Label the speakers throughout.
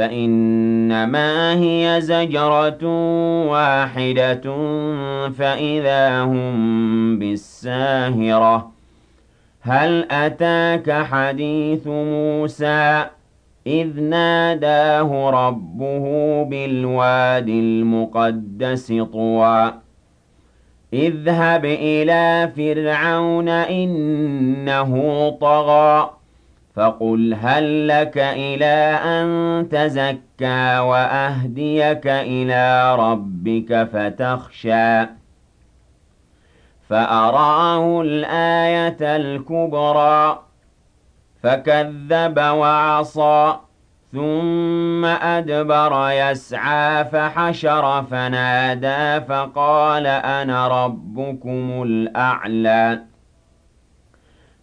Speaker 1: فَإِنَّمَا هِيَ زَجْرَةٌ وَاحِدَةٌ فَإِذَا هُم بِالسَّاهِرَةِ. هَلْ أَتَاكَ حَدِيثُ مُوسَىٰ؟ إِذْ نَادَاهُ رَبُّهُ بِالْوَادِ الْمُقَدَّسِ طُوًى. اذْهَبْ إِلَىٰ فِرْعَوْنَ إِنَّهُ طَغَىٰ. فَقُلْ هَل لَّكَ إِلَىٰ أَن تَزَكَّىٰ وَأَهْدِيَكَ إِلَىٰ رَبِّكَ فَتَخْشَىٰ فَأَرَاهُ الْآيَةَ الْكُبْرَىٰ فَكَذَّبَ وَعَصَىٰ ثُمَّ أَدْبَرَ يَسْعَىٰ فَحَشَرَ فَنَادَىٰ فَقَالَ أَنَا رَبُّكُمُ الْأَعْلَىٰ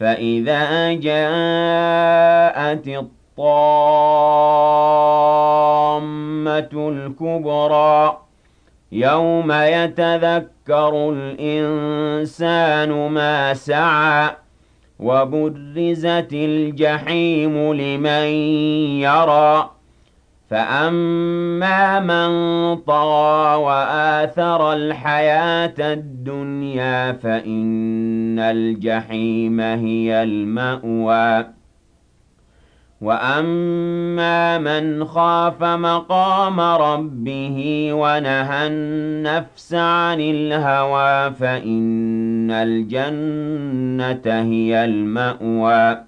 Speaker 1: فَإِذَا جَاءَتِ الطَّامَّةُ الْكُبْرَىٰ يَوْمَ يَتَذَكَّرُ الْإِنسَانُ مَا سَعَىٰ وَبُرِّزَتِ الْجَحِيمُ لِمَن يَرَىٰ فَأَمَّا مَن طَغَىٰ وَآثَرَ الْحَيَاةَ الدُّنْيَا فَإِنَّ الْجَحِيمَ هِيَ الْمَأْوَىٰ وَأَمَّا مَنْ خَافَ مَقَامَ رَبِّهِ وَنَهَى النَّفْسَ عَنِ الْهَوَىٰ فَإِنَّ الْجَنَّةَ هِيَ الْمَأْوَىٰ